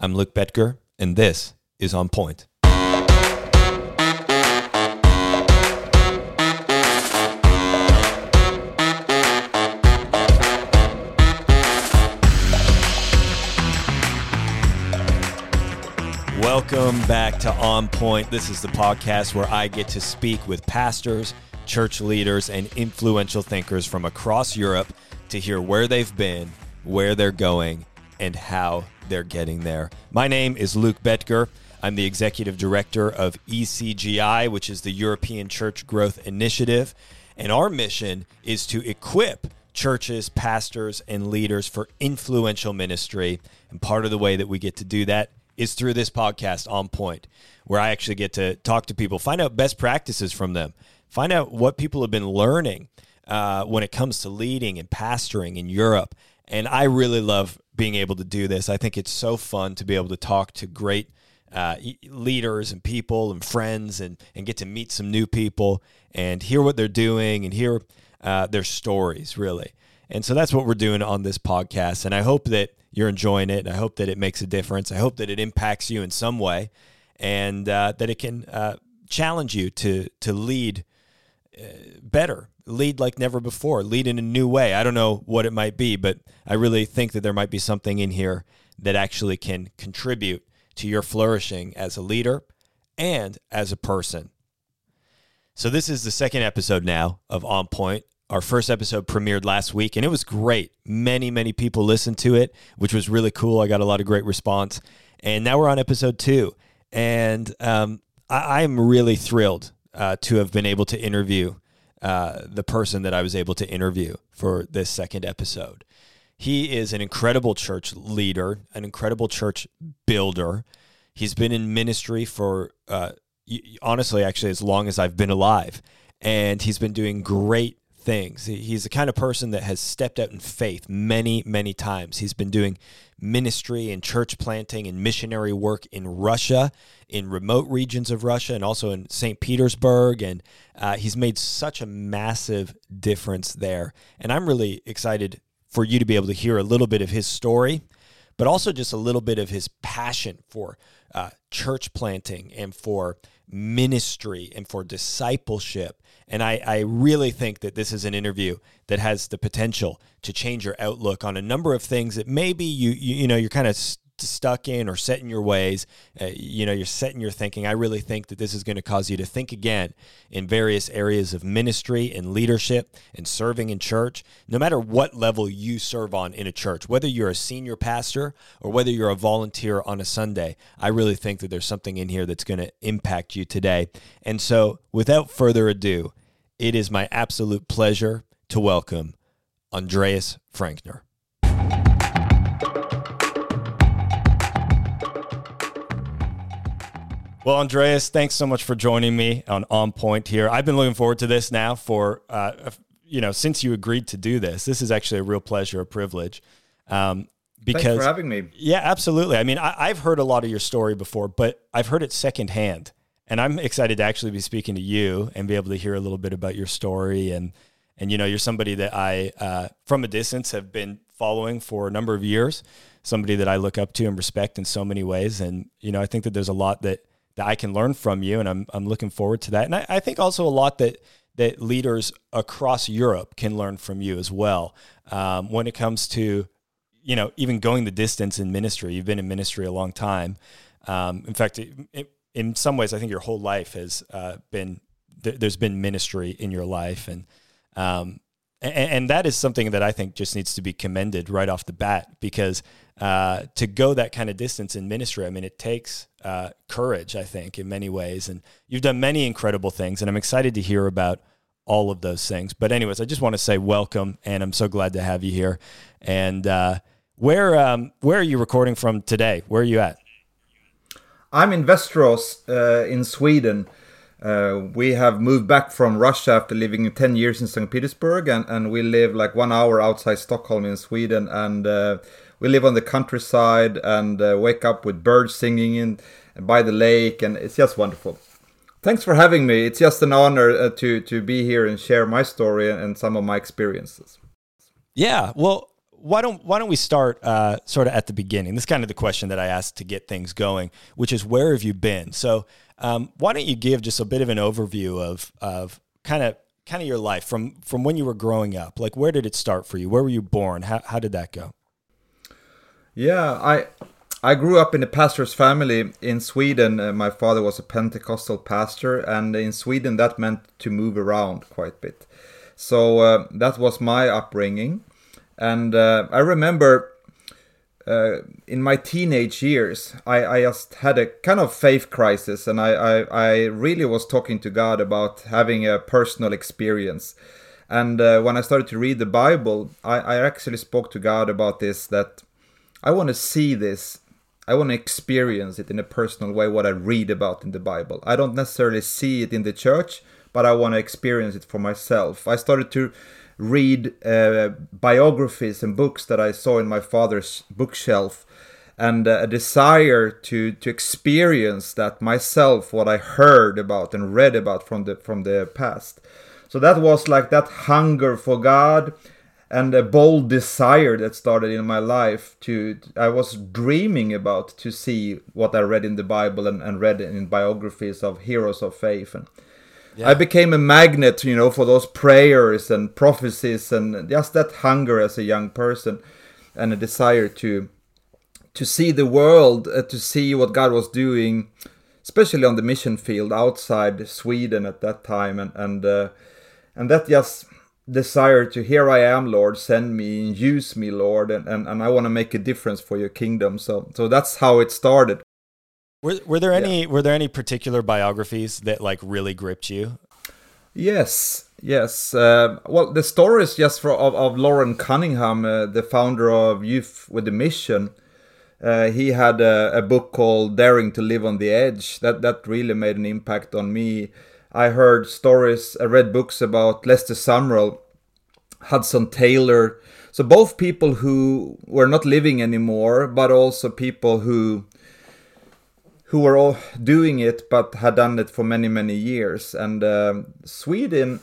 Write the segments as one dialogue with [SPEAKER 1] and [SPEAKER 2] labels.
[SPEAKER 1] I'm Luke Betger, and this is On Point. Welcome back to On Point. This is the podcast where I get to speak with pastors, church leaders, and influential thinkers from across Europe to hear where they've been, where they're going, and how they're getting there. My name is Luke Betger. I'm the executive director of ECGI, which is the European Church Growth Initiative. And our mission is to equip churches, pastors, and leaders for influential ministry. And part of the way that we get to do that is through this podcast, On Point, where I actually get to talk to people, find out best practices from them, find out what people have been learning uh, when it comes to leading and pastoring in Europe. And I really love being able to do this. I think it's so fun to be able to talk to great uh, leaders and people and friends and, and get to meet some new people and hear what they're doing and hear uh, their stories, really. And so that's what we're doing on this podcast. And I hope that you're enjoying it. I hope that it makes a difference. I hope that it impacts you in some way and uh, that it can uh, challenge you to, to lead uh, better, lead like never before, lead in a new way. I don't know what it might be, but I really think that there might be something in here that actually can contribute to your flourishing as a leader and as a person. So, this is the second episode now of On Point. Our first episode premiered last week and it was great. Many, many people listened to it, which was really cool. I got a lot of great response. And now we're on episode two. And um, I, am really thrilled uh, to have been able to interview uh, the person that I was able to interview for this second episode. He is an incredible church leader, an incredible church builder. He's been in ministry for, uh, honestly, actually, as long as I've been alive. And he's been doing great things. He's the kind of person that has stepped out in faith many, many times. He's been doing ministry and church planting and missionary work in Russia, in remote regions of Russia, and also in St. Petersburg. And uh, he's made such a massive difference there. And I'm really excited for you to be able to hear a little bit of his story, but also just a little bit of his passion for uh, church planting and for ministry and for discipleship. And I, I really think that this is an interview that has the potential to change your outlook on a number of things that maybe you, you, you know, you're kind of stuck in or set in your ways, uh, you know, you're set in your thinking. I really think that this is going to cause you to think again in various areas of ministry and leadership and serving in church, no matter what level you serve on in a church, whether you're a senior pastor or whether you're a volunteer on a Sunday. I really think that there's something in here that's going to impact you today. And so, without further ado, it is my absolute pleasure to welcome Andreas Frankner. Well, Andreas, thanks so much for joining me on On Point here. I've been looking forward to this now for, uh, you know, since you agreed to do this. This is actually a real pleasure, a privilege.
[SPEAKER 2] Um, because Thanks for having me.
[SPEAKER 1] Yeah, absolutely. I mean, I, have heard a lot of your story before, but I've heard it secondhand, and I'm excited to actually be speaking to you and be able to hear a little bit about your story. And and you know, you're somebody that I, uh, from a distance, have been following for a number of years. Somebody that I look up to and respect in so many ways. And you know, I think that there's a lot that that I can learn from you, and I'm I'm looking forward to that. And I, I think also a lot that that leaders across Europe can learn from you as well um, when it comes to you know even going the distance in ministry. You've been in ministry a long time. Um, in fact, it, it, in some ways, I think your whole life has uh, been th- there's been ministry in your life, and um, and, and, that is something that I think just needs to be commended right off the bat because uh, to go that kind of distance in ministry, I mean, it takes uh, courage, I think, in many ways. And you've done many incredible things, and I'm excited to hear about all of those things. But, anyways, I just want to say welcome, and I'm so glad to have you here. And uh, where um, where are you recording from today? Where are you at?
[SPEAKER 2] I'm in Västerås uh, in Sweden. Uh, we have moved back from Russia after living 10 years in St. Petersburg, and, and we live like one hour outside Stockholm in Sweden. And uh, we live on the countryside and uh, wake up with birds singing in by the lake, and it's just wonderful. Thanks for having me. It's just an honor uh, to to be here and share my story and some of my experiences.
[SPEAKER 1] Yeah, well, why don't why don't we start uh, sort of at the beginning? This is kind of the question that I asked to get things going, which is where have you been? So um, why don't you give just a bit of an overview of of kind of kind of your life from from when you were growing up? Like where did it start for you? Where were you born? How how did that go?
[SPEAKER 2] Yeah, I I grew up in a pastor's family in Sweden. Uh, my father was a Pentecostal pastor, and in Sweden that meant to move around quite a bit. So uh, that was my upbringing. And uh, I remember uh, in my teenage years, I, I, just had a kind of faith crisis, and I, I, I, really was talking to God about having a personal experience. And uh, when I started to read the Bible, I, I actually spoke to God about this that I want to see this. I want to experience it in a personal way, what I read about in the Bible. I don't necessarily see it in the church, but I want to experience it for myself. I started to read uh, biographies and books that I saw in my father's bookshelf and uh, a desire to to experience that myself what I heard about and read about from the from the past. So that was like that hunger for God and a bold desire that started in my life to I was dreaming about to see what I read in the Bible and, and read in biographies of heroes of faith and yeah. I became a magnet, you know, for those prayers and prophecies and just that hunger as a young person and a desire to to see the world, uh, to see what God was doing, especially on the mission field outside Sweden at that time, and and uh, and that just desire to here I am, Lord, send me, and use me, Lord, and, and, and I want to make a difference for your kingdom. So so that's how it started.
[SPEAKER 1] Were, were there any yeah. were there any particular biographies that like really gripped you?
[SPEAKER 2] Yes, yes. Uh, well, the story is just for, of, of Loren Cunningham, uh, the founder of Youth with a Mission. Uh, he had a, a, book called Daring to Live on the Edge. That that really made an impact on me. I heard stories, I read books about Lester Sumrall, Hudson Taylor. So both people who were not living anymore, but also people who who were all doing it but had done it for many many years. And uh, sweden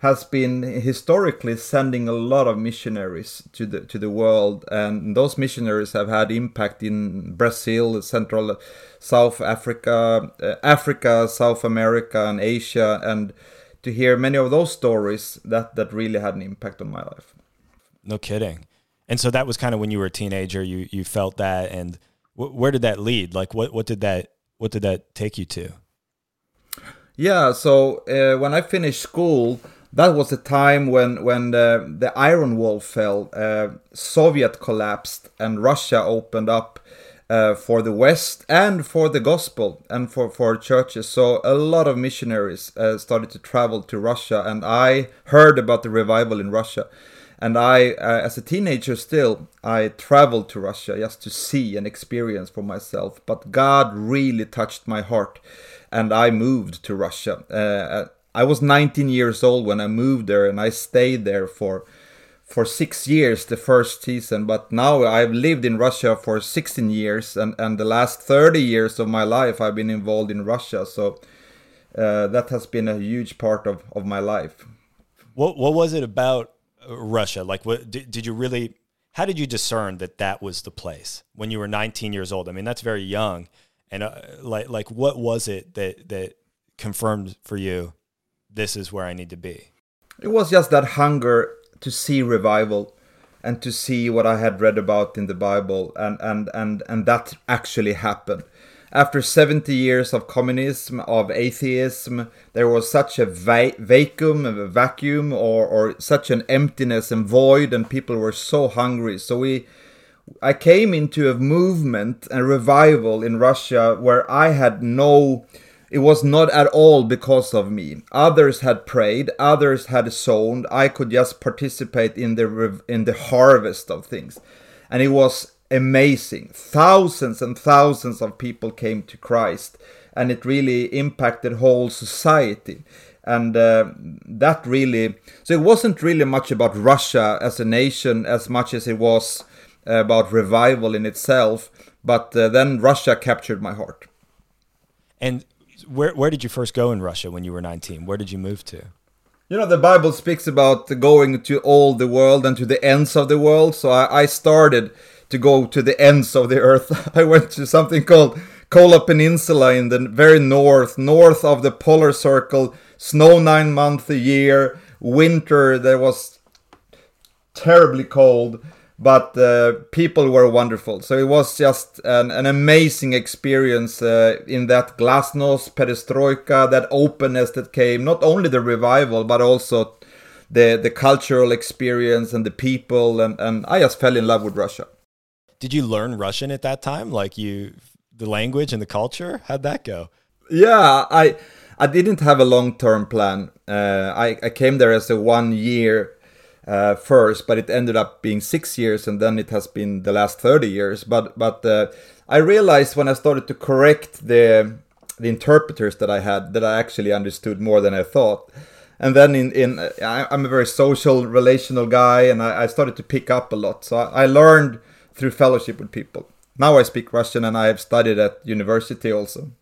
[SPEAKER 2] has been historically sending a lot of missionaries to the to the world. And those missionaries have had impact in brazil central south africa uh, africa south america and asia. And to hear many of those stories that that really had an impact on my life.
[SPEAKER 1] No kidding. And so that was kind of when you were a teenager you you felt that and where did that lead? Like, what what did that what did that take you to?
[SPEAKER 2] Yeah, so uh, when I finished school, that was the time when when the, the Iron Wall fell, uh, Soviet collapsed, and Russia opened up uh, for the West and for the gospel and for for churches. So a lot of missionaries uh, started to travel to Russia, and I heard about the revival in Russia. And I, uh, as a teenager, still I traveled to Russia just to see and experience for myself. But God really touched my heart, and I moved to Russia. Uh, I was 19 years old when I moved there, and I stayed there for for six years the first season. But now I've lived in Russia for 16 years, and and the last 30 years of my life I've been involved in Russia. So uh, that has been a huge part of of my life.
[SPEAKER 1] What what was it about Russia? Like, what did, did you really? How did you discern that that was the place when you were 19 years old? I mean, that's very young. And uh, like, like, what was it that that confirmed for you? This is where I need to be.
[SPEAKER 2] It was just that hunger to see revival and to see what I had read about in the Bible, and and and and that actually happened after 70 years of communism, of atheism, there was such a va- vacuum, a vacuum, or, or such an emptiness and void, and people were so hungry. So we, I came into a movement and revival in Russia where I had no. It was not at all because of me. Others had prayed, others had sown. I could just participate in the in the harvest of things, and it was amazing. Thousands and thousands of people came to Christ, and it really impacted whole society. And uh, that really, so it wasn't really much about Russia as a nation as much as it was about revival in itself. But uh, then Russia captured my heart.
[SPEAKER 1] And where where did you first go in Russia when you were 19? Where did you move to?
[SPEAKER 2] You know, the Bible speaks about going to all the world and to the ends of the world. So I, I started to go to the ends of the earth. I went to something called Kola Peninsula in the very north, north of the polar circle, snow nine months a year, winter there was terribly cold but uh, people were wonderful. So it was just an, an amazing experience uh, in that glasnost, perestroika, that openness that came, not only the revival, but also the, the cultural experience and the people. And, and I just fell in love with Russia.
[SPEAKER 1] Did you learn Russian at that time? Like you, the language and the culture? How'd that go?
[SPEAKER 2] Yeah, I, I didn't have a long term plan. Uh, I, I came there as a one year uh, first, but it ended up being six years, and then it has been the last thirty years. But but uh, I realized when I started to correct the the interpreters that I had that I actually understood more than I thought. And then in in I'm a very social, relational guy, and I, I started to pick up a lot. So I, I learned through fellowship with people. Now I speak Russian, and I have studied at university also.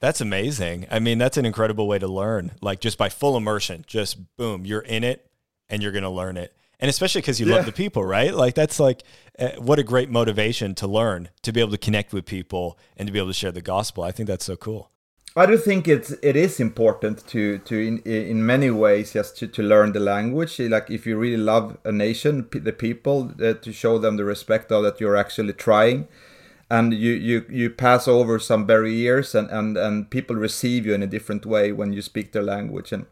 [SPEAKER 1] That's amazing. I mean, that's an incredible way to learn. Like just by full immersion, just boom, you're in it and you're going to learn it. And especially because you yeah. love the people, right? Like that's like uh, what a great motivation to learn, to be able to connect with people and to be able to share the gospel. I think that's so cool.
[SPEAKER 2] I do think it's it is important to to in in many ways just to, to learn the language. Like if you really love a nation, the people, uh, to show them the respect of that you're actually trying, and you you you pass over some barriers, and and and people receive you in a different way when you speak their language, and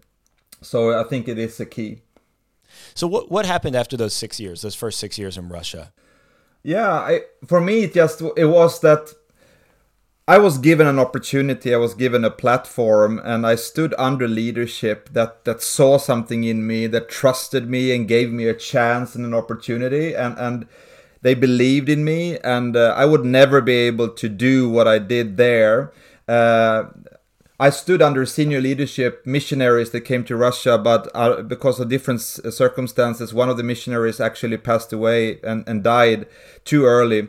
[SPEAKER 2] so I think it is a key.
[SPEAKER 1] So what what happened after those six years, those first six years in Russia?
[SPEAKER 2] Yeah, I, for me it just it was that I was given an opportunity, I was given a platform, and I stood under leadership that that saw something in me, that trusted me, and gave me a chance and an opportunity, and and they believed in me, and uh, I would never be able to do what I did there. Uh, I stood under senior leadership missionaries that came to Russia, but uh, because of different circumstances, one of the missionaries actually passed away and, and died too early.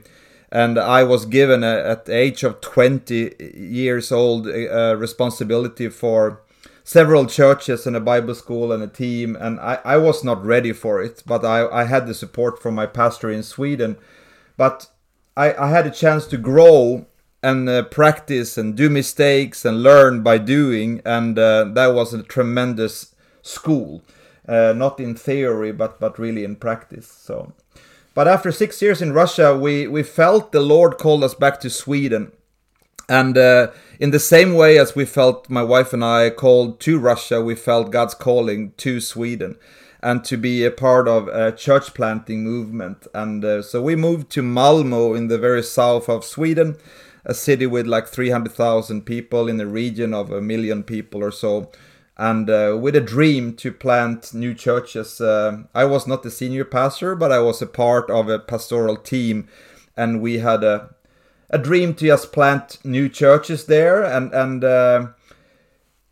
[SPEAKER 2] And I was given, a, at the age of 20 years old, a, a responsibility for several churches and a Bible school and a team. And I, I was not ready for it, but I, I had the support from my pastor in Sweden. But I, I had a chance to grow and uh, practice and do mistakes and learn by doing and uh, that was a tremendous school uh, not in theory but but really in practice so but after six years in russia we we felt the lord called us back to sweden. And uh, in the same way as we felt my wife and i called to russia we felt god's calling to sweden and to be a part of a church planting movement. And uh, so we moved to malmo in the very south of sweden a city with like 300,000 people in a region of a million people or so, and uh, with a dream to plant new churches. Uh, I was not the senior pastor, but I was a part of a pastoral team, and we had a a dream to just plant new churches there, and and. Uh,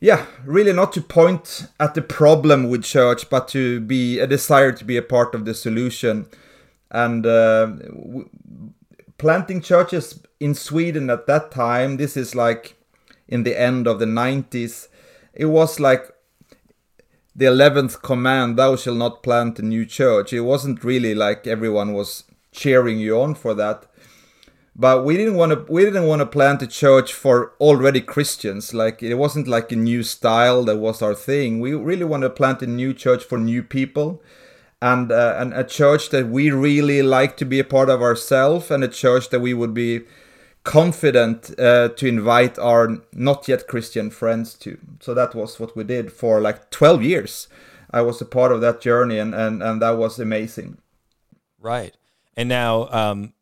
[SPEAKER 2] yeah, really not to point at the problem with church, but to be a desire to be a part of the solution. And uh, w- planting churches in Sweden at that time, this is like in the end of the 90s, it was like the 11th command, thou shalt not plant a new church. It wasn't really like everyone was cheering you on for that. But we didn't want to we didn't want to plant a church for already Christians. Like it wasn't like a new style that was our thing. We really want to plant a new church for new people and uh, and a church that we really like to be a part of ourselves and a church that we would be confident uh, to invite our not yet Christian friends to. So that was what we did for like 12 years. I was a part of that journey and, and, and that was amazing.
[SPEAKER 1] Right. And now, um,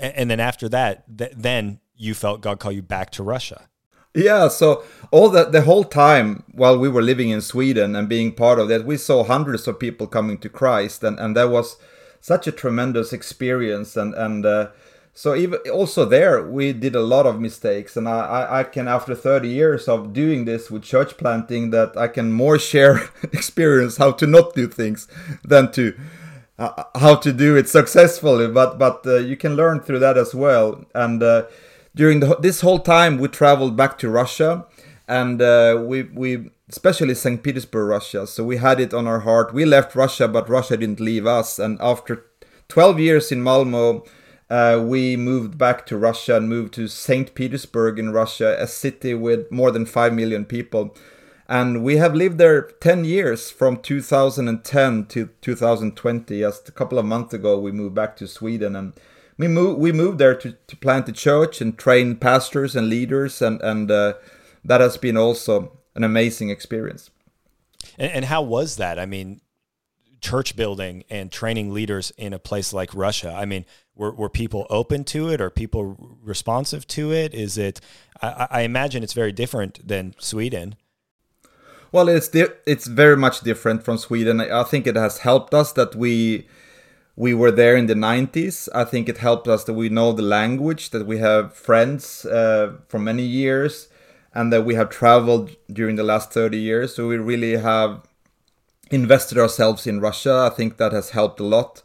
[SPEAKER 1] and then after that, th- then you felt God call you back to Russia.
[SPEAKER 2] Yeah, so all the the whole time while we were living in Sweden and being part of that, we saw hundreds of people coming to Christ, and and that was such a tremendous experience, and and uh, so even also there we did a lot of mistakes, and I I can after thirty years of doing this with church planting that I can more share experience how to not do things than to. Uh, how to do it successfully, but but uh, you can learn through that as well, and uh, during the, this whole time we traveled back to Russia and uh, we we especially St. Petersburg, Russia. So we had it on our heart. We left Russia, but Russia didn't leave us. And after 12 years in Malmo, uh, we moved back to Russia and moved to St. Petersburg in Russia, a city with more than 5 million people. And we have lived there 10 years from 2010 to 2020. Just a couple of months ago, we moved back to Sweden and we moved, we moved there to, to plant a church and train pastors and leaders. And, and uh, that has been also an amazing experience.
[SPEAKER 1] And, and how was that? I mean, church building and training leaders in a place like Russia. I mean, were, were people open to it? Are people responsive to it? Is it? I, I imagine it's very different than Sweden.
[SPEAKER 2] Well, it's di- it's very much different from Sweden. I think it has helped us that we we were there in the 90s. I think it helped us that we know the language, that we have friends uh, for many years, and that we have traveled during the last 30 years. So we really have invested ourselves in Russia. I think that has helped a lot.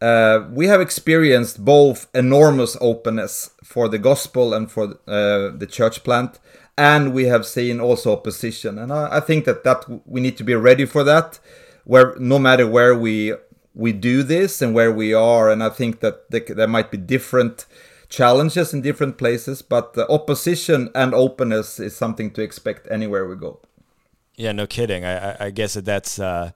[SPEAKER 2] Uh, we have experienced both enormous openness for the gospel and for uh, the church plant, and we have seen also opposition. And I, I, think that that we need to be ready for that, where no matter where we we do this and where we are, and I think that there might be different challenges in different places, but the opposition and openness is something to expect anywhere we go.
[SPEAKER 1] Yeah, no kidding. I, I guess that that's uh,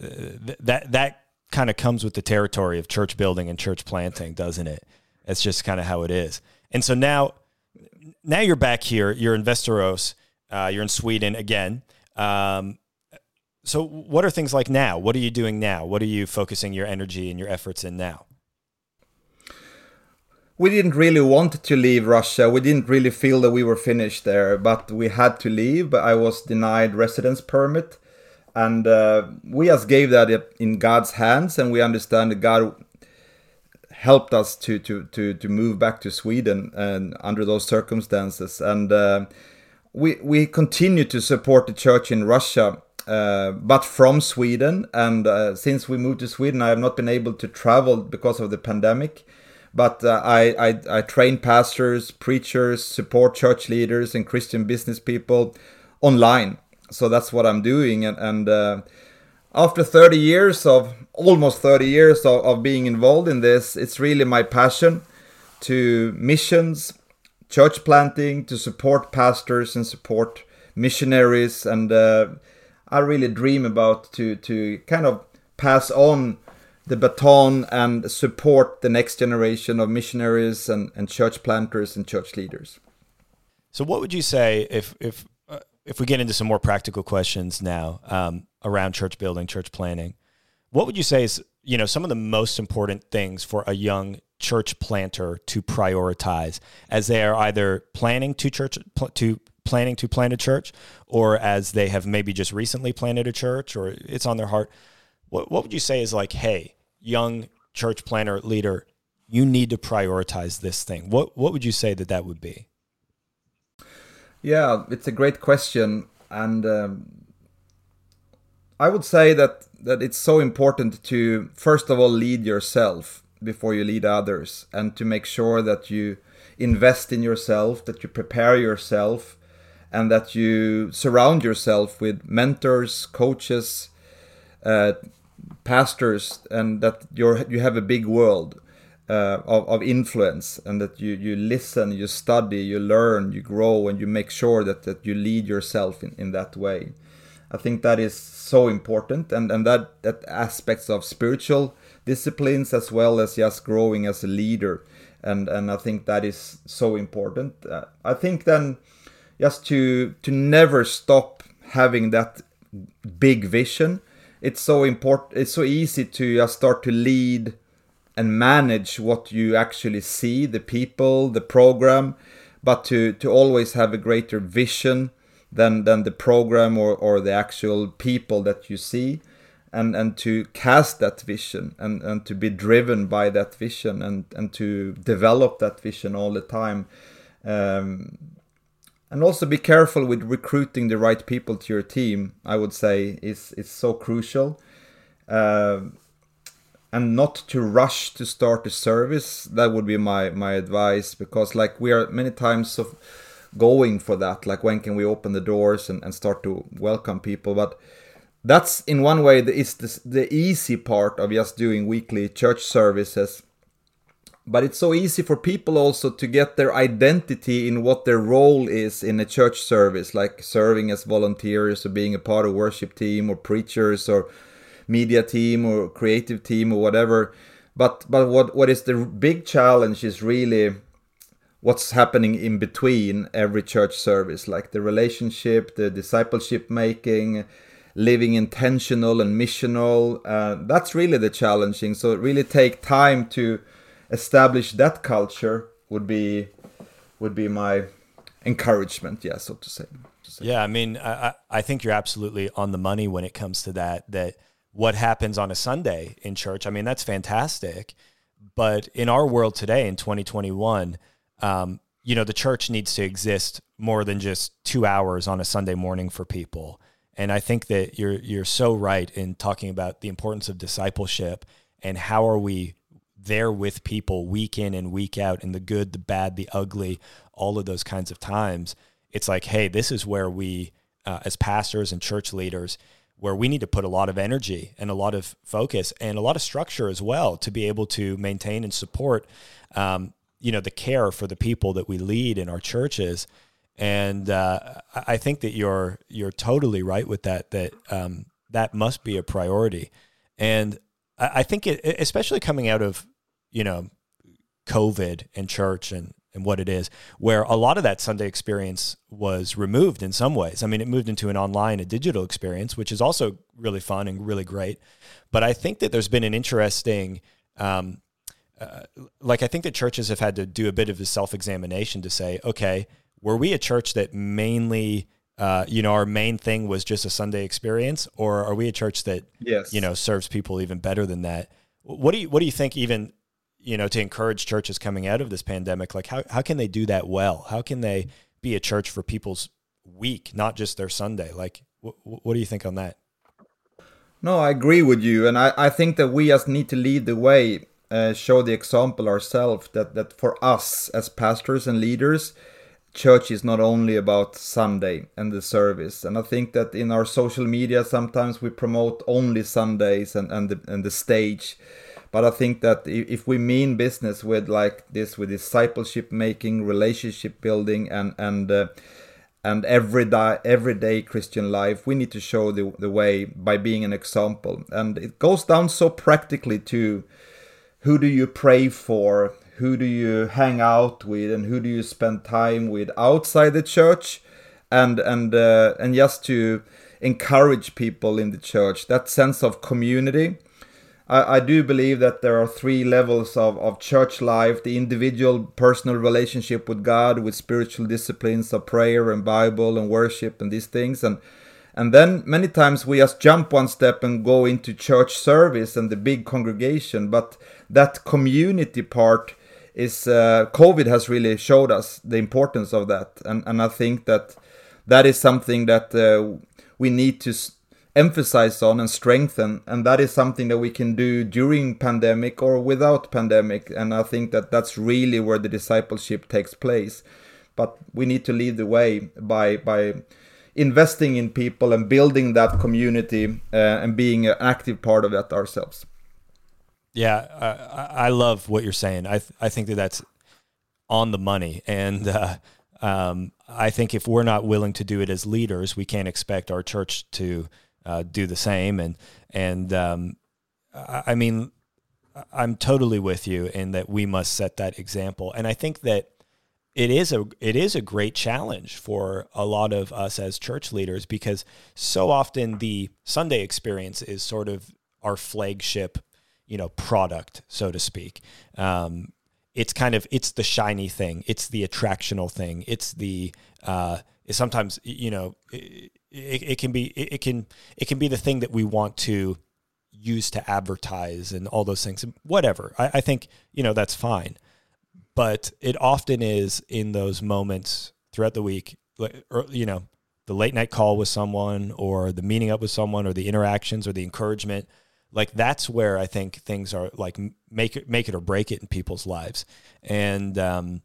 [SPEAKER 1] that that kind of comes with the territory of church building and church planting, doesn't it? That's just kind of how it is. And so now, now you're back here. You're in Västerås. Uh, you're in Sweden again. Um, so what are things like now? What are you doing now? What are you focusing your energy and your efforts in now?
[SPEAKER 2] We didn't really want to leave Russia. We didn't really feel that we were finished there, but we had to leave. But I was denied residence permit, and uh, we just gave that in God's hands, and we understand that God helped us to to to to move back to Sweden and under those circumstances, and uh, we we continue to support the church in Russia. Uh, but from Sweden, and uh, since we moved to Sweden, I have not been able to travel because of the pandemic but uh, I, I, I train pastors, preachers, support church leaders, and Christian business people online. So that's what I'm doing. And, and uh, after 30 years of almost 30 years of, of being involved in this, it's really my passion to missions, church planting, to support pastors and support missionaries. And uh, I really dream about to to kind of pass on the baton and support the next generation of missionaries and, and church planters and church leaders.
[SPEAKER 1] So, what would you say if if uh, if we get into some more practical questions now um, around church building, church planning? What would you say is you know some of the most important things for a young church planter to prioritize as they are either planning to church to planning to plant a church or as they have maybe just recently planted a church or it's on their heart what, what would you say is like hey young church planner leader, you need to prioritize this thing? What what would you say that that would be?
[SPEAKER 2] Yeah, it's a great question, and um, I would say that that it's so important to first of all lead yourself before you lead others, and to make sure that you invest in yourself, that you prepare yourself, and that you surround yourself with mentors, coaches, uh, pastors and that you're you have a big world uh, of, of influence and that you you listen you study you learn you grow and you make sure that, that you lead yourself in, in that way. I think that is so important and and that that aspects of spiritual disciplines as well as just growing as a leader. And and i think that is so important. Uh, i think then just to to never stop having that big vision it's so important it's so easy to start to lead and manage what you actually see the people the program but to to always have a greater vision than than the program or or the actual people that you see and and to cast that vision and and to be driven by that vision and and to develop that vision all the time. Um, and also be careful with recruiting the right people to your team i would say is is so crucial uh, and not to rush to start a service that would be my my advice because like we are many times of going for that. Like when can we open the doors and, and start to welcome people? But that's in one way the, it's the, the easy part of just doing weekly church services but it's so easy for people also to get their identity in what their role is in a church service like serving as volunteers or being a part of worship team or preachers or media team or creative team or whatever. But but what what is the big challenge is really what's happening in between every church service like the relationship the discipleship making living intentional and missional. Uh, that's really the challenging. So really take time to establish that culture would be would be my encouragement yeah so to say,
[SPEAKER 1] yeah i mean I, I think you're absolutely on the money when it comes to that that what happens on a sunday in church i mean that's fantastic. But in our world today in 2021 um, you know the church needs to exist more than just two hours on a sunday morning for people. And i think that you're you're so right in talking about the importance of discipleship and how are we there with people week in and week out in the good, the bad, the ugly, all of those kinds of times. It's like, hey, this is where we, uh, as pastors and church leaders, where we need to put a lot of energy and a lot of focus and a lot of structure as well to be able to maintain and support, um, you know, the care for the people that we lead in our churches. And uh, I think that you're you're totally right with that. That um, that must be a priority. And I think it, especially coming out of you know, COVID and church and, and what it is, where a lot of that Sunday experience was removed in some ways. I mean, it moved into an online, a digital experience, which is also really fun and really great. But I think that there's been an interesting, um, uh, like, I think that churches have had to do a bit of a self examination to say, okay, were we a church that mainly uh, you know, our main thing was just a Sunday experience, or are we a church that, yes. you know, serves people even better than that? What do you What do you think? Even you know, to encourage churches coming out of this pandemic, like how, how can they do that well? How can they be a church for people's week, not just their Sunday? Like, wh- what do you think on that?
[SPEAKER 2] No, I agree with you. And I, I think that we just need to lead the way, uh, show the example ourselves that, that for us as pastors and leaders, church is not only about Sunday and the service. And I think that in our social media, sometimes we promote only Sundays and, and, the, and the stage but I think that if we mean business with like this, with discipleship making, relationship building, and and uh, and everyday everyday Christian life, we need to show the the way by being an example. And it goes down so practically to who do you pray for, who do you hang out with, and who do you spend time with outside the church, and and uh, and just to encourage people in the church that sense of community I, I do believe that there are three levels of, of church life the individual personal relationship with God, with spiritual disciplines of prayer and Bible and worship and these things. And and then many times we just jump one step and go into church service and the big congregation. But that community part is uh, COVID has really showed us the importance of that. And, and I think that that is something that uh, we need to emphasize on and strengthen and that is something that we can do during pandemic or without pandemic and i think that that's really where the discipleship takes place. But we need to lead the way by by investing in people and building that community uh, and being an active part of that ourselves.
[SPEAKER 1] Yeah I, I love what you're saying. I th- i think that that's on the money and uh, um, I think if we're not willing to do it as leaders, we can't expect our church to uh, do the same. And and um, I mean, I'm totally with you in that we must set that example. And I think that it is a it is a great challenge for a lot of us as church leaders because so often the Sunday experience is sort of our flagship, you know, product, so to speak. Um, it's kind of it's the shiny thing, it's the attractional thing, it's the uh, sometimes you know it, it can be it, it can it can be the thing that we want to use to advertise and all those things whatever. I, I think you know that's fine. But it often is in those moments throughout the week or you know the late night call with someone or the meeting up with someone or the interactions or the encouragement like that's where i think things are like make it make it or break it in people's lives. And um,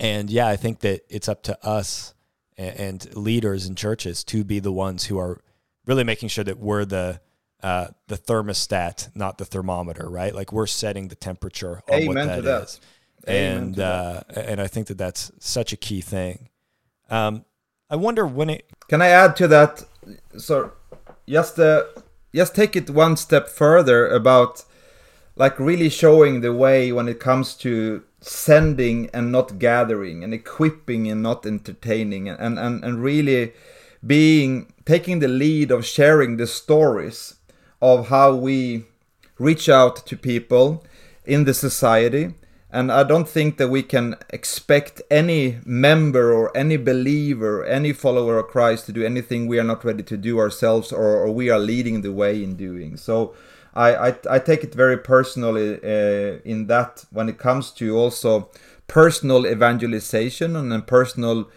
[SPEAKER 1] And yeah, I think that it's up to us and, leaders in churches to be the ones who are really making sure that we're the uh, the thermostat, not the thermometer, right? Like we're setting the temperature on
[SPEAKER 2] Amen
[SPEAKER 1] what that,
[SPEAKER 2] that.
[SPEAKER 1] is. and uh, and I think that that's such a key thing. Um, I wonder when it.
[SPEAKER 2] Can I add to that? So, just uh, just take it one step further about like really showing the way when it comes to sending and not gathering and equipping and not entertaining and and, and really being taking the lead of sharing the stories of how we reach out to people in the society and I don't think that we can expect any member or any believer, any follower of Christ to do anything we are not ready to do ourselves or, or we are leading the way in doing. So I, I, I take it very personally uh, in that when it comes to also personal evangelization and personal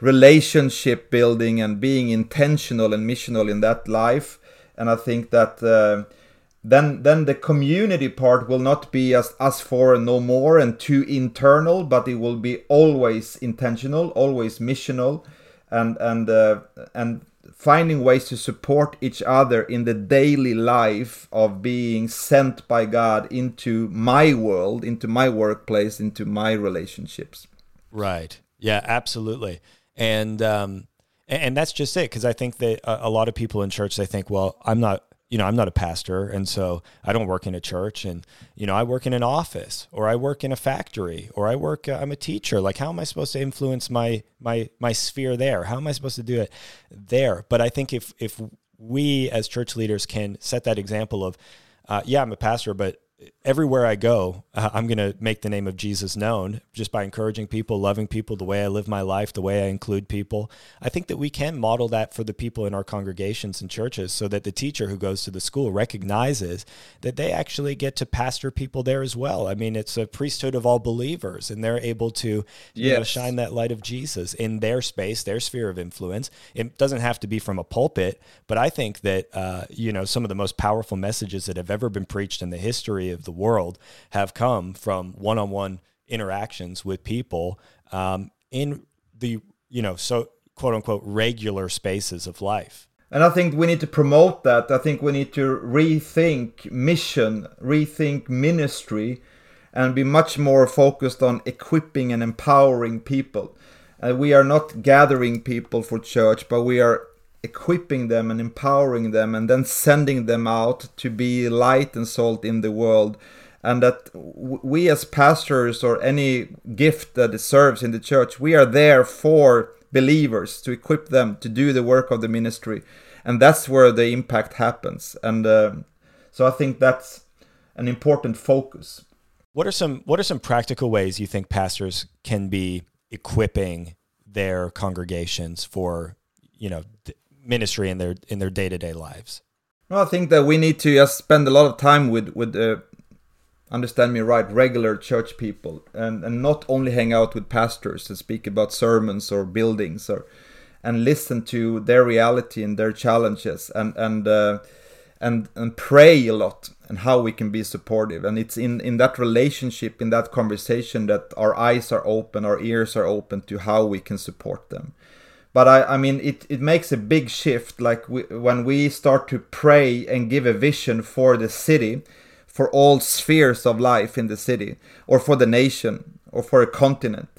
[SPEAKER 2] relationship building and being intentional and missional in that life. And I think that. Uh, then then the community part will not be as us for no more and too internal but it will be always intentional always missional and and uh, and finding ways to support each other in the daily life of being sent by God into my world into my workplace into my relationships.
[SPEAKER 1] Right. Yeah absolutely. And um and that's just it because i think that a lot of people in church they think well i'm not you know, I'm not a pastor, and so I don't work in a church, and you know, I work in an office, or I work in a factory, or I work. Uh, I'm a teacher. Like, how am I supposed to influence my my my sphere there? How am I supposed to do it there? But I think if if we as church leaders can set that example of, uh, yeah, I'm a pastor, but everywhere I go, uh, I'm going to make the name of Jesus known just by encouraging people, loving people, the way I live my life, the way I include people. I think that we can model that for the people in our congregations and churches so that the teacher who goes to the school recognizes that they actually get to pastor people there as well. I mean, it's a priesthood of all believers, and they're able to yes. you know, shine that light of Jesus in their space, their sphere of influence. It doesn't have to be from a pulpit, but I think that, uh, you know, some of the most powerful messages that have ever been preached in the history of the world have come from one-on-one interactions with people um, in the you know so quote unquote regular spaces of life.
[SPEAKER 2] And I think we need to promote that. I think we need to rethink mission, rethink ministry, and be much more focused on equipping and empowering people. Uh, we are not gathering people for church, but we are equipping them and empowering them and then sending them out to be light and salt in the world. And that we as pastors or any gift that serves in the church we are there for believers to equip them to do the work of the ministry. And that's where the impact happens. And uh, so i think that's an important focus.
[SPEAKER 1] What are some what are some practical ways you think pastors can be equipping their congregations for you know ministry in their in their day to day lives?
[SPEAKER 2] Well, I think that we need to just spend a lot of time with with uh, understand me right regular church people and and not only hang out with pastors and speak about sermons or buildings or and listen to their reality and their challenges and and uh, and and pray a lot and how we can be supportive and it's in in that relationship in that conversation that our eyes are open our ears are open to how we can support them but I, I mean it, it makes a big shift like we, when we start to pray and give a vision for the city for all spheres of life in the city or for the nation or for a continent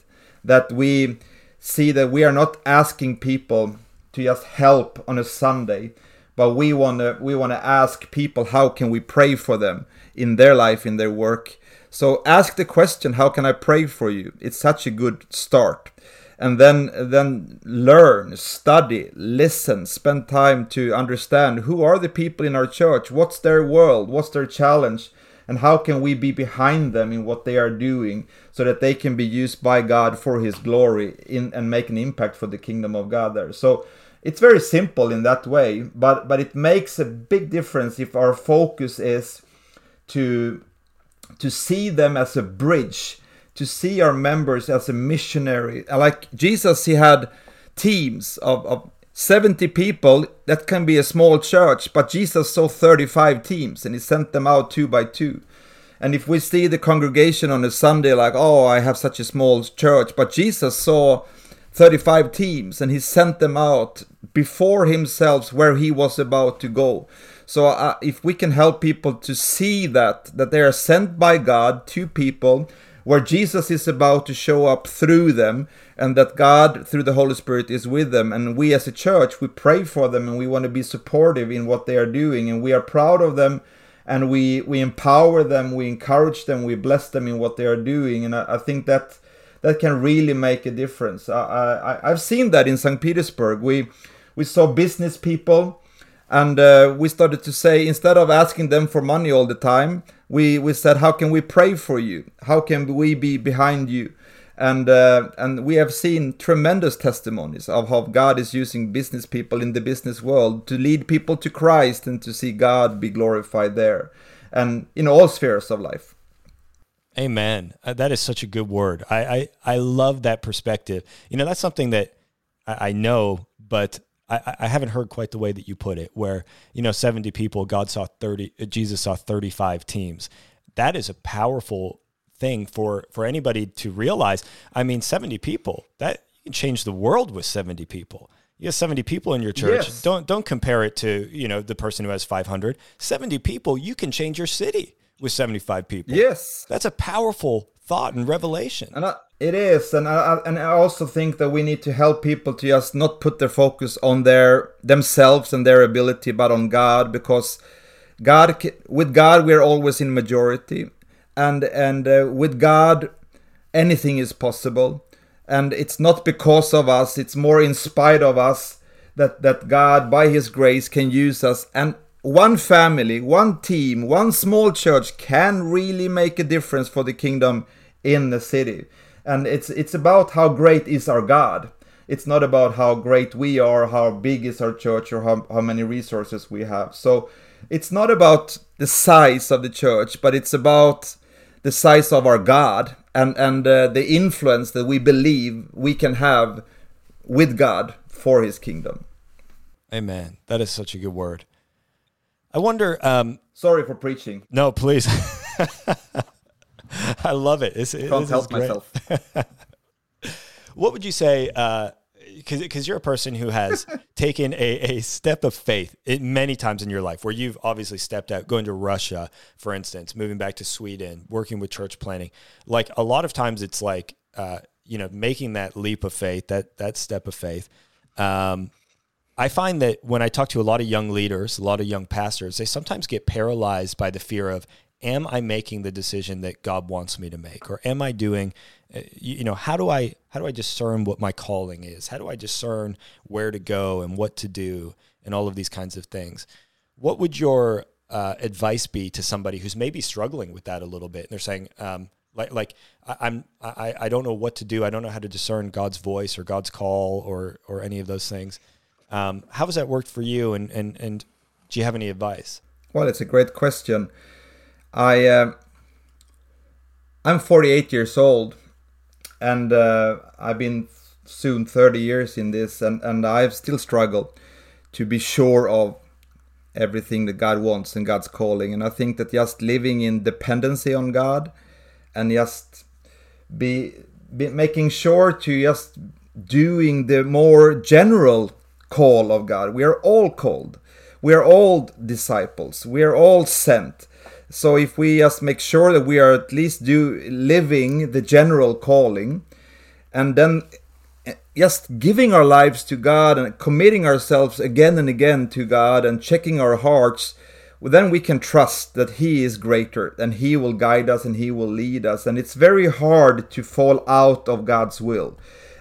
[SPEAKER 2] that we see that we are not asking people to just help on a sunday but we want to we want to ask people how can we pray for them in their life in their work? So ask the question how can i pray for you? It's such a good start and then then learn study listen spend time to understand who are the people in our church what's their world what's their challenge and how can we be behind them in what they are doing so that they can be used by God for his glory in and make an impact for the kingdom of God there. So it's very simple in that way but but it makes a big difference if our focus is to to see them as a bridge to see our members as a missionary. Like Jesus, he had teams of, of 70 people. That can be a small church, but Jesus saw 35 teams and he sent them out two by two. And if we see the congregation on a Sunday like, oh, I have such a small church, but Jesus saw 35 teams and he sent them out before himself where he was about to go. So uh, if we can help people to see that that they are sent by God to people where Jesus is about to show up through them and that God through the Holy Spirit is with them. And we as a church we pray for them and we want to be supportive in what they are doing. And we are proud of them and we we empower them we encourage them we bless them in what they are doing. And I, I think that that can really make a difference. I, I I've seen that in St. Petersburg. We we saw business people and uh, we started to say instead of asking them for money all the time we we said how can we pray for you? How can we be behind you? And uh, and we have seen tremendous testimonies of how God is using business people in the business world to lead people to Christ and to see God be glorified there and in all spheres of life.
[SPEAKER 1] Amen. Uh, that is such a good word. I, I i love that perspective. You know that's something that i, I know but I, I haven't heard quite the way that you put it, where you know, seventy people, God saw thirty, Jesus saw thirty-five teams. That is a powerful thing for for anybody to realize. I mean, seventy people that you can change the world with seventy people. You have 70 people in your church. Yes. Don't don't compare it to, you know, the person who has 500. 70 people, you can change your city with 75 people.
[SPEAKER 2] Yes.
[SPEAKER 1] That's a powerful thought and revelation.
[SPEAKER 2] And I, it is, and I and I also think that we need to help people to just not put their focus on their themselves and their ability, but on God, because God with God we're always in majority, and and uh, with God anything is possible, and it's not because of us; it's more in spite of us that that God by His grace can use us and one family, one team, one small church can really make a difference for the kingdom in the city and it's it's about how great is our God. It's not about how great we are, how big is our church, or how, how many resources we have. So it's not about the size of the church, but it's about the size of our God and and uh, the influence that we believe we can have with God for His kingdom.
[SPEAKER 1] Amen. That is such a good word. I wonder. Um,
[SPEAKER 2] Sorry for preaching.
[SPEAKER 1] No, please. I love it. It's,
[SPEAKER 2] it Can't help myself.
[SPEAKER 1] what would you say? Because uh, because you're a person who has taken a, a step of faith many times in your life, where you've obviously stepped out, going to Russia, for instance, moving back to Sweden, working with church planting Like a lot of times, it's like uh, you know making that leap of faith, that that step of faith. Um, I find that when I talk to a lot of young leaders, a lot of young pastors, they sometimes get paralyzed by the fear of, am I making the decision that God wants me to make, or am I doing, uh, you know, how do I how do I discern what my calling is? How do I discern where to go and what to do, and all of these kinds of things? What would your uh, advice be to somebody who's maybe struggling with that a little bit? And they're saying, um, like, like I, I'm, I, I don't know what to do. I don't know how to discern God's voice or God's call or or any of those things. Um, how has that worked for you? And and and do you have any advice?
[SPEAKER 2] Well, it's a great question. I uh, I'm 48 years old, and uh, I've been soon 30 years in this, and and I've still struggled to be sure of everything that God wants and God's calling. And I think that just living in dependency on God and just be, be making sure to just doing the more general call of God. We are all called. We are all disciples. We are all sent. So if we just make sure that we are at least do living the general calling, and then eh, just giving our lives to God and committing ourselves again and again to God and checking our hearts, well, then we can trust that He is greater and He will guide us and He will lead us. And it's very hard to fall out of God's will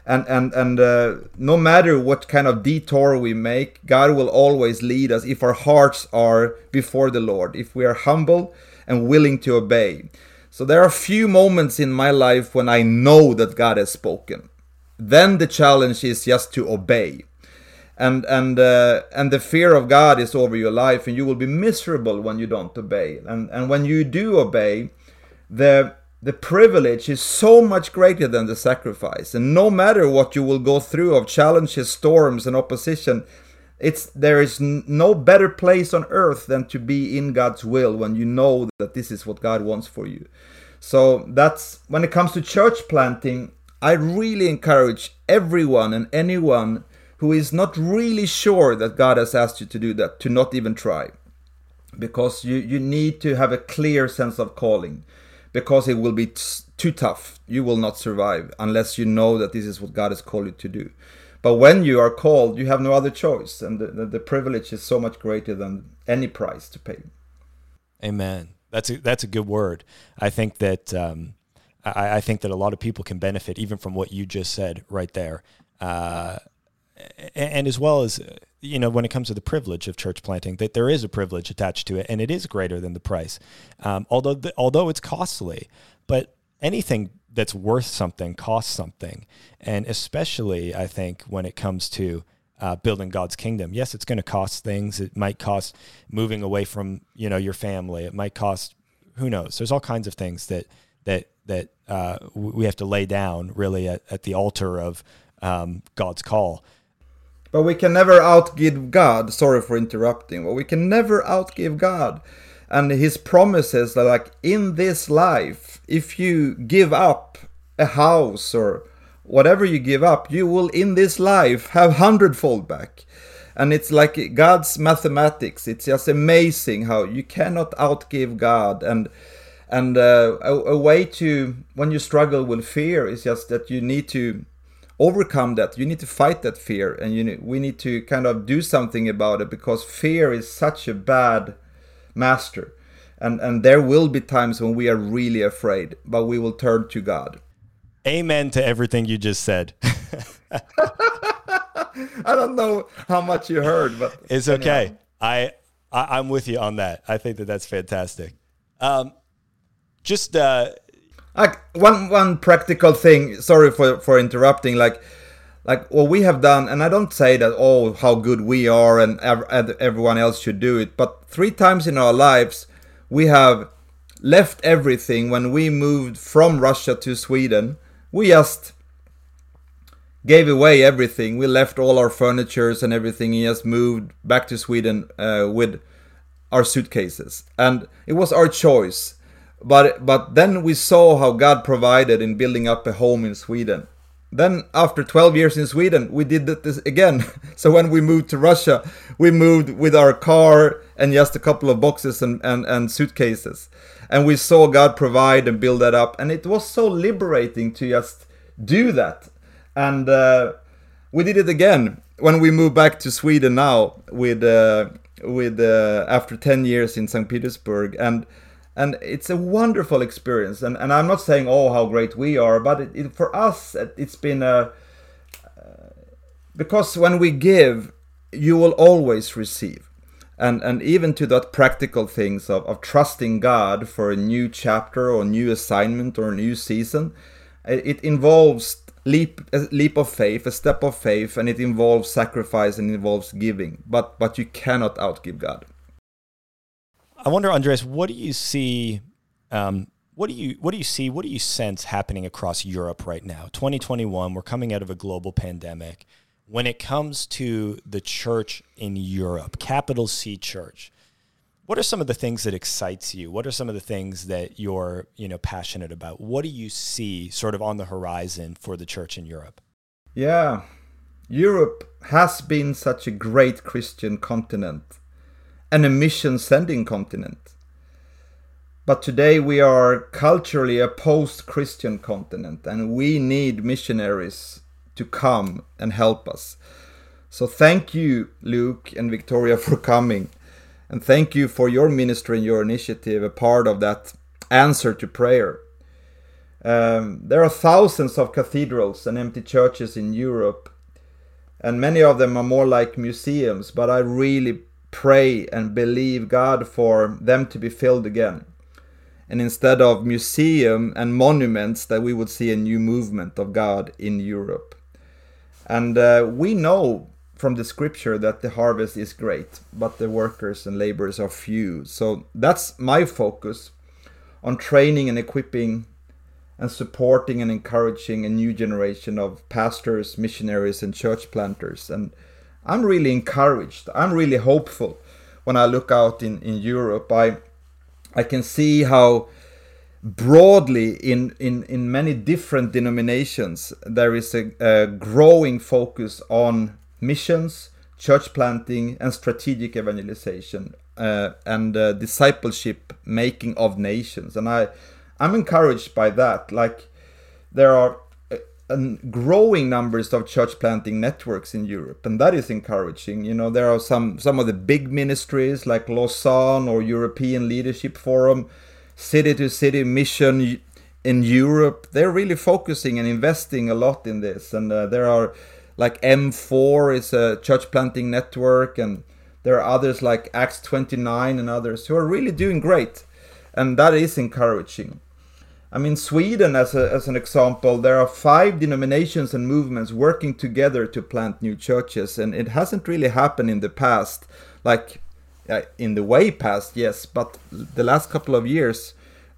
[SPEAKER 2] and and and uh, no matter what kind of detour we make god will always lead us if our hearts are before the lord if we are humble and willing to obey. So there are few moments in my life when i know that god has spoken. Then the challenge is just to obey. And and uh, and the fear of god is over your life and you will be miserable when you don't obey. And and when you do obey the the privilege is so much greater than the sacrifice. And no matter what you will go through of challenges, storms, and opposition, it's there is no better place on earth than to be in God's will when you know that this is what God wants for you. So that's when it comes to church planting, I really encourage everyone and anyone who is not really sure that God has asked you to do that to not even try. Because you, you need to have a clear sense of calling. Because it will be t- too tough. You will not survive unless you know that this is what God has called you to do. But when you are called, you have no other choice. And the, the, the privilege is so much greater than any price to pay.
[SPEAKER 1] Amen. That's a, that's a good word. I think that um, I, I, think that a lot of people can benefit even from what you just said right there. Uh, and as well as you know when it comes to the privilege of church planting that there is a privilege attached to it and it is greater than the price. Um, although the, although it's costly but anything that's worth something costs something. And especially i think when it comes to uh, building god's kingdom. Yes it's going to cost things. It might cost moving away from you know your family. It might cost who knows? There's all kinds of things that that that uh, we have to lay down really at, at the altar of um, god's call
[SPEAKER 2] but we can never outgive God. Sorry for interrupting, but we can never outgive God. And his promises that, like, in this life, if you give up a house or whatever you give up, you will in this life have hundredfold back. And it's like God's mathematics. It's just amazing how you cannot outgive God. And and uh, a, a way to when you struggle with fear is just that you need to overcome that. You need to fight that fear, and you need, we need to kind of do something about it because fear is such a bad master. And and there will be times when we are really afraid, but we will turn to God.
[SPEAKER 1] Amen to everything you just said.
[SPEAKER 2] I don't know how much you heard, but
[SPEAKER 1] it's okay. I, I am with you on that. I think that that's fantastic. Um, just uh,
[SPEAKER 2] like one one practical thing sorry for for interrupting like like what we have done and i don't say that oh how good we are and ev- everyone else should do it but three times in our lives we have left everything when we moved from russia to sweden. We just gave away everything. We left all our furnitures and everything and just moved back to sweden uh, with our suitcases. And it was our choice but but then we saw how God provided in building up a home in Sweden. Then after 12 years in Sweden, we did this again. so when we moved to Russia, we moved with our car and just a couple of boxes and, and, and suitcases. And we saw God provide and build that up. And it was so liberating to just do that. And uh, we did it again when we moved back to Sweden now with uh, with uh, after 10 years in St. Petersburg. And and it's a wonderful experience. And, and i'm not saying oh how great we are but it, it, for us it's been a uh, because when we give you will always receive. And and even to that practical things of, of trusting god for a new chapter or new assignment or a new season it, it involves leap a leap of faith a step of faith and it involves sacrifice and involves giving. But but you cannot outgive god
[SPEAKER 1] I wonder, Andreas, what do you see? Um, what do you what do you see? What do you sense happening across Europe right now? 2021, we're coming out of a global pandemic. When it comes to the church in Europe, capital C church, what are some of the things that excites you? What are some of the things that you're you know passionate about? What do you see sort of on the horizon for the church in Europe?
[SPEAKER 2] Yeah, Europe has been such a great Christian continent and a mission sending continent. But today we are culturally a post Christian continent and we need missionaries to come and help us. So thank you, Luke and Victoria, for coming. And thank you for your ministry and your initiative, a part of that answer to prayer. Um, there are thousands of cathedrals and empty churches in Europe, and many of them are more like museums, but I really pray and believe God for them to be filled again. And instead of museum and monuments, that we would see a new movement of God in Europe. And uh, we know from the scripture that the harvest is great, but the workers and laborers are few. So that's my focus on training and equipping and supporting and encouraging a new generation of pastors, missionaries, and church planters. And I'm really encouraged. I'm really hopeful when I look out in, in Europe. I I can see how broadly in, in, in many different denominations there is a, a growing focus on missions, church planting, and strategic evangelization uh, and uh, discipleship making of nations. And I I'm encouraged by that. Like there are growing numbers of church planting networks in Europe, and that is encouraging. You know, there are some some of the big ministries like Lausanne or European Leadership Forum, city to city mission in Europe. They're really focusing and investing a lot in this, and uh, there are like M4 is a church planting network, and there are others like Acts 29 and others who are really doing great, and that is encouraging. I mean, Sweden, as, a, as an example, there are five denominations and movements working together to plant new churches, and it hasn't really happened in the past. Like, uh, in the way past, yes, but the last couple of years,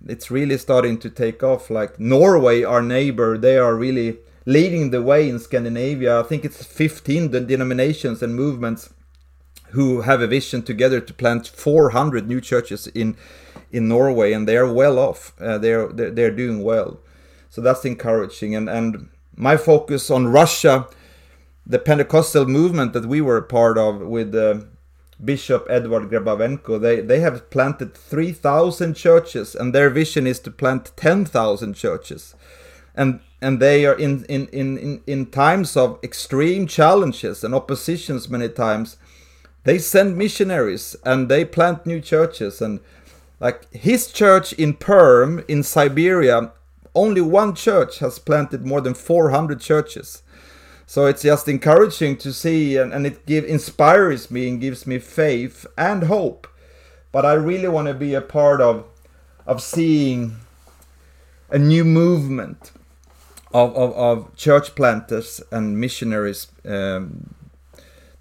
[SPEAKER 2] it's really starting to take off. Like, Norway, our neighbor, they are really leading the way in Scandinavia. I think it's 15 denominations and movements who have a vision together to plant 400 new churches in in Norway, and they are well off. Uh, they're, they're doing well, so that's encouraging. And and my focus on Russia, the Pentecostal movement that we were a part of with uh, Bishop Edward Grabovenko, they they have planted three thousand churches, and their vision is to plant ten thousand churches, and and they are in in in in times of extreme challenges and oppositions many times. They send missionaries and they plant new churches and like his church in Perm in Siberia, only one church has planted more than 400 churches. So it's just encouraging to see, and, and it give, inspires me and gives me faith and hope. But I really want to be a part of, of seeing a new movement of, of, of church planters and missionaries um,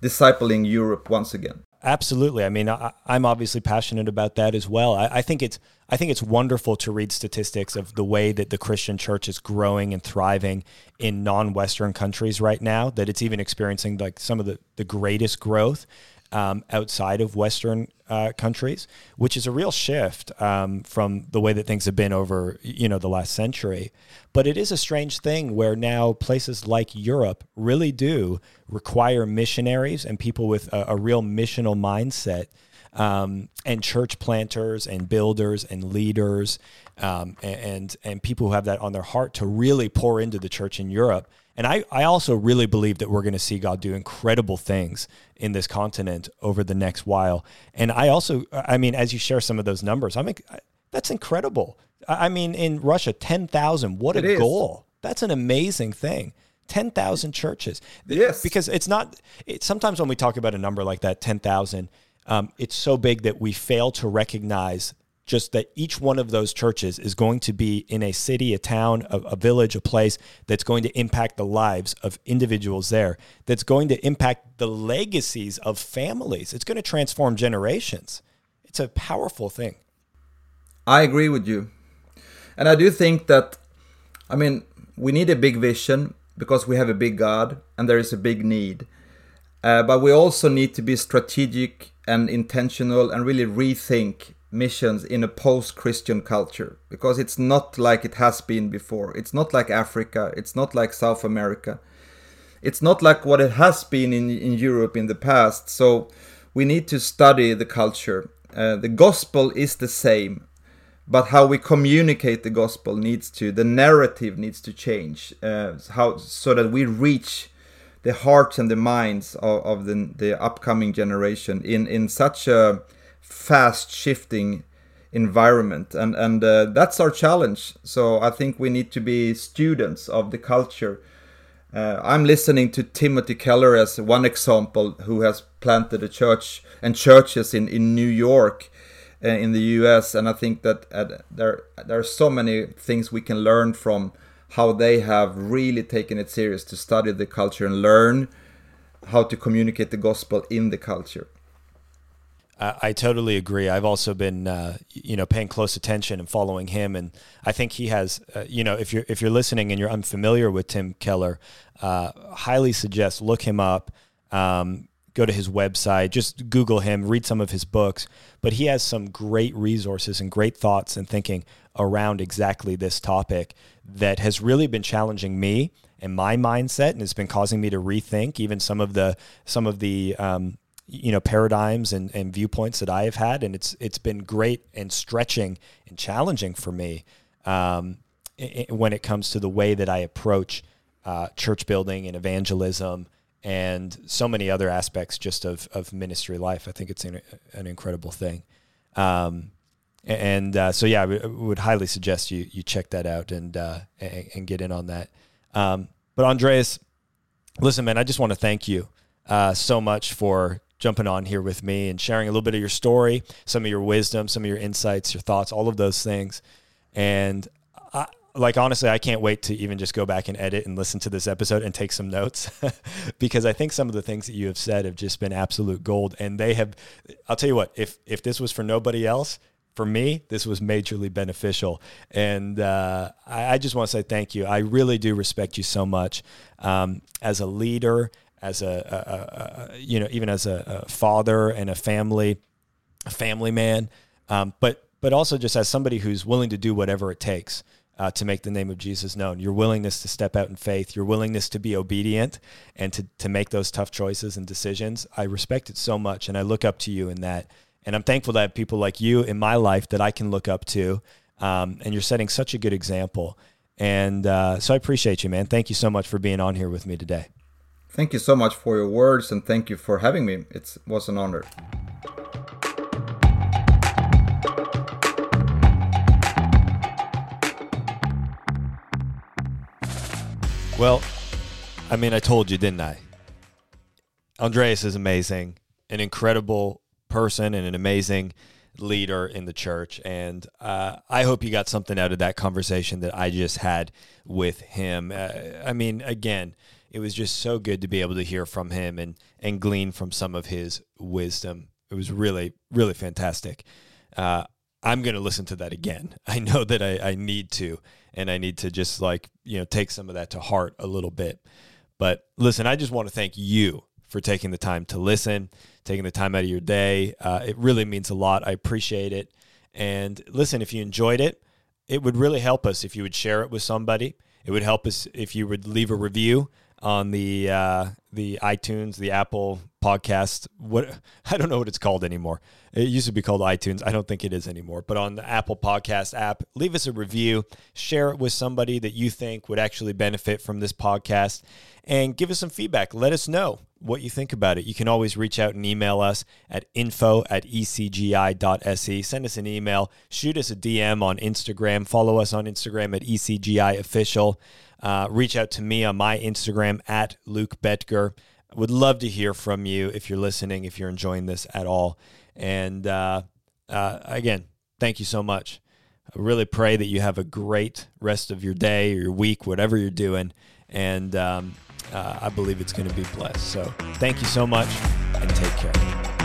[SPEAKER 2] discipling Europe once again.
[SPEAKER 1] Absolutely. I mean, I, am obviously passionate about that as well. I, I, think it's I think it's wonderful to read statistics of the way that the Christian church is growing and thriving in non-Western countries right now. That it's even experiencing like some of the the greatest growth um, outside of Western uh, countries, which is a real shift um, from the way that things have been over you know the last century. But it is a strange thing where now places like Europe really do require missionaries and people with a, a real missional mindset. Um, and church planters and builders and leaders um, and and people who have that on their heart to really pour into the church in Europe and I, I also really believe that we're going to see God do incredible things in this continent over the next while. And I also, I mean, as you share some of those numbers, I mean, that's incredible. I mean, in Russia, 10,000, what a goal. That's an amazing thing. 10,000 churches.
[SPEAKER 2] Yes.
[SPEAKER 1] Because it's not, it, sometimes when we talk about a number like that, 10,000, um, it's so big that we fail to recognize just that each one of those churches is going to be in a city, a town, a, a, village, a place that's going to impact the lives of individuals there, that's going to impact the legacies of families. It's going to transform generations. It's a powerful thing.
[SPEAKER 2] I agree with you. And I do think that, I mean, we need a big vision because we have a big God and there is a big need. Uh, but we also need to be strategic and intentional and really rethink missions in a post-Christian culture because it's not like it has been before. It's not like Africa. It's not like South America. It's not like what it has been in, in Europe in the past. So we need to study the culture. Uh, the gospel is the same, but how we communicate the gospel needs to, the narrative needs to change uh, how, so that we reach the hearts and the minds of, of the, the upcoming generation in, in such a fast shifting environment. And and uh, that's our challenge. So i think we need to be students of the culture. Uh, i'm listening to timothy keller as one example who has planted a church and churches in in new york uh, in the us and i think that uh, there there are so many things we can learn from how they have really taken it serious to study the culture and learn how to communicate the gospel in the culture
[SPEAKER 1] I, totally agree. I've also been, uh, you know, paying close attention and following him, and I think he has, uh, you know, if you're if you're listening and you're unfamiliar with Tim Keller, uh, highly suggest look him up. Um, go to his website, just Google him, read some of his books. But he has some great resources and great thoughts and thinking around exactly this topic that has really been challenging me and my mindset, and has been causing me to rethink even some of the some of the um, you know paradigms and, and viewpoints that I have had, and it's it's been great and stretching and challenging for me um, when it comes to the way that I approach uh, church building and evangelism and so many other aspects just of, of ministry life. I think it's an, an incredible thing. Um, and uh, so, yeah, I, would highly suggest you, you check that out and, uh, and, and, get in on that. Um, but Andreas, listen, man, I just want to thank you uh, so much for jumping on here with me and sharing a little bit of your story, some of your wisdom, some of your insights, your thoughts, all of those things. And I, like honestly, I can't wait to even just go back and edit and listen to this episode and take some notes because I think some of the things that you have said have just been absolute gold. And they have, I'll tell you what, if if this was for nobody else, for me, this was majorly beneficial. And uh, I, I, just want to say thank you. I really do respect you so much um, as a leader, as a, a, a, you know, even as a, father and a family, a family man, um, but but also just as somebody who's willing to do whatever it takes uh, to make the name of Jesus known. Your willingness to step out in faith, your willingness to be obedient and to, to make those tough choices and decisions. I respect it so much and I look up to you in that. And I'm thankful to have people like you in my life that I can look up to. Um, and you're setting such a good example. And uh, so I appreciate you, man. Thank you so much for being on here with me today.
[SPEAKER 2] Thank you so much for your words and thank you for having me. It was an honor.
[SPEAKER 1] Well, I mean, I told you, didn't I? Andreas is amazing, an incredible person, and an amazing leader in the church. And uh, I hope you got something out of that conversation that I just had with him. Uh, I mean, again, it was just so good to be able to hear from him and and glean from some of his wisdom. It was really, really fantastic. Uh, I'm going to listen to that again. I know that I, I need to, and I need to just like, you know, take some of that to heart a little bit. But listen, I just want to thank you for taking the time to listen, taking the time out of your day. Uh, it really means a lot. I appreciate it. And listen, if you enjoyed it, it would really help us if you would share it with somebody. It would help us if you would leave a review on the uh, the iTunes, the Apple podcast. What I don't know what it's called anymore. It used to be called iTunes. I don't think it is anymore. But on the Apple Podcast app, leave us a review, share it with somebody that you think would actually benefit from this podcast, and give us some feedback. Let us know what you think about it. You can always reach out and email us at info at ecgi.se. Send us an email, shoot us a DM on Instagram, follow us on Instagram at ecgi official. Uh, reach out to me on my Instagram at Luke Betger. Would love to hear from you if you're listening, if you're enjoying this at all. And uh, uh, again, thank you so much. I really pray that you have a great rest of your day or your week, whatever you're doing. And um, uh, I believe it's going to be blessed. So thank you so much and take care.